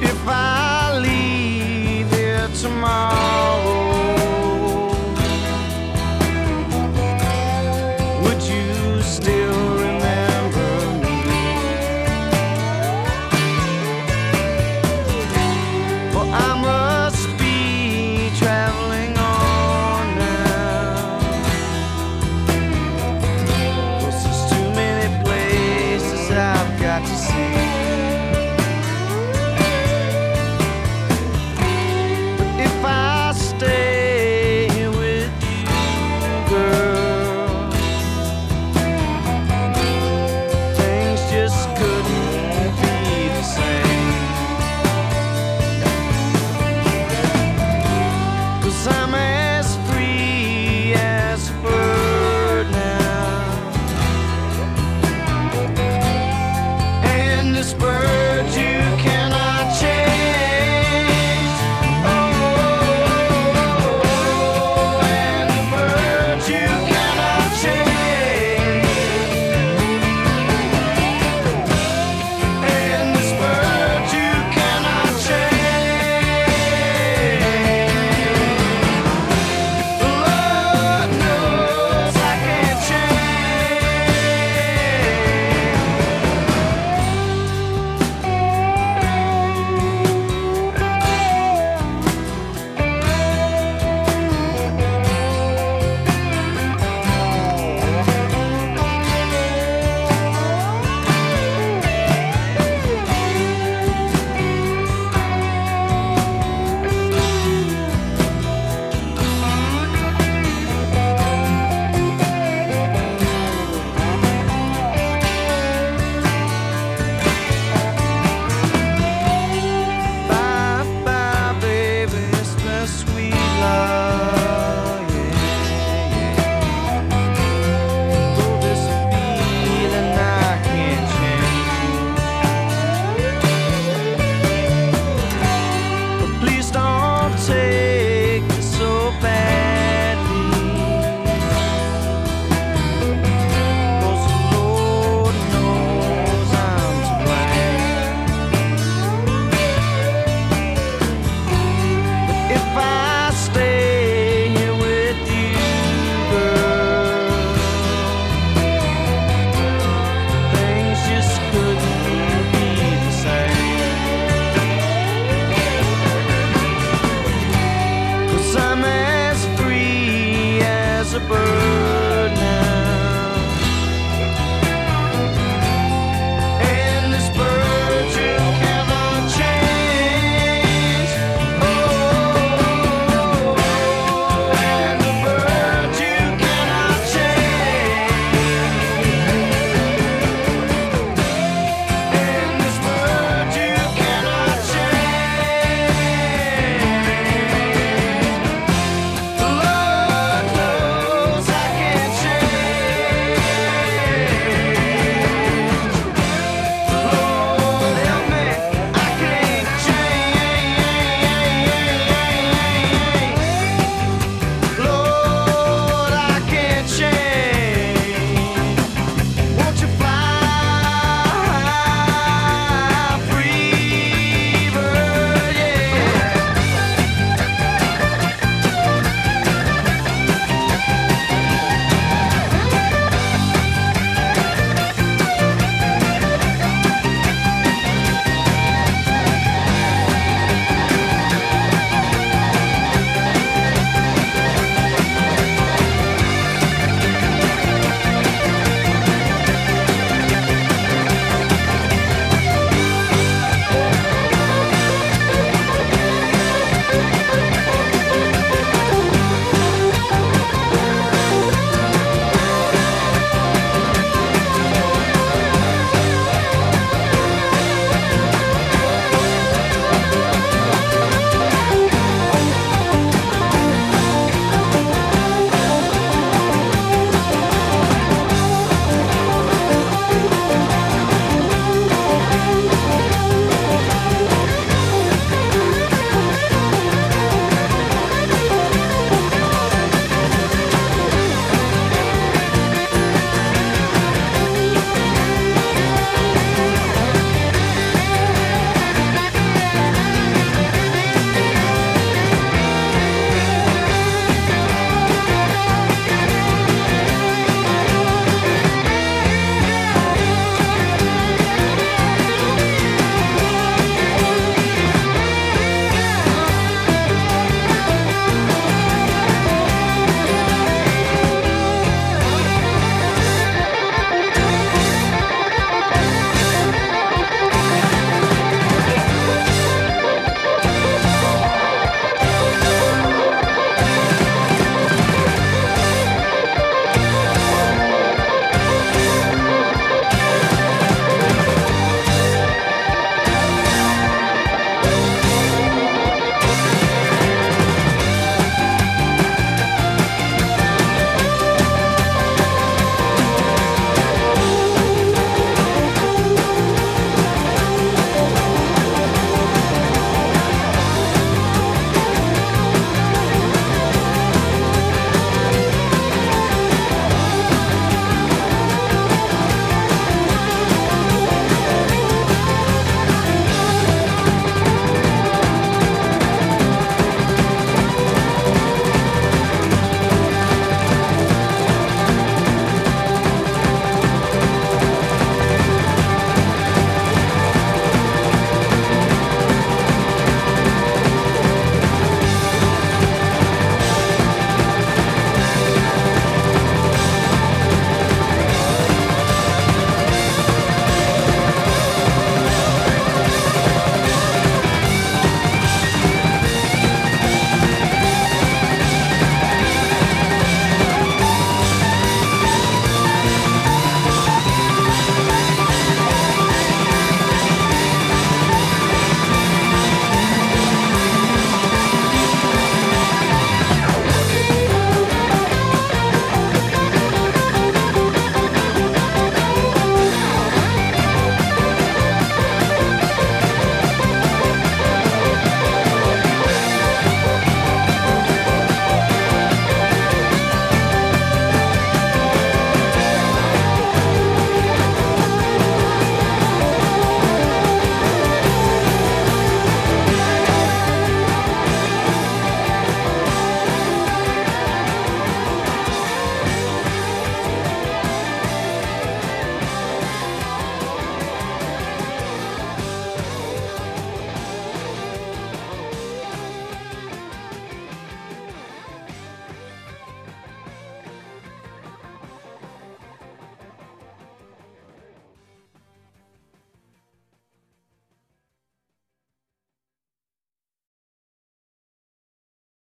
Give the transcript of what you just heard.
if I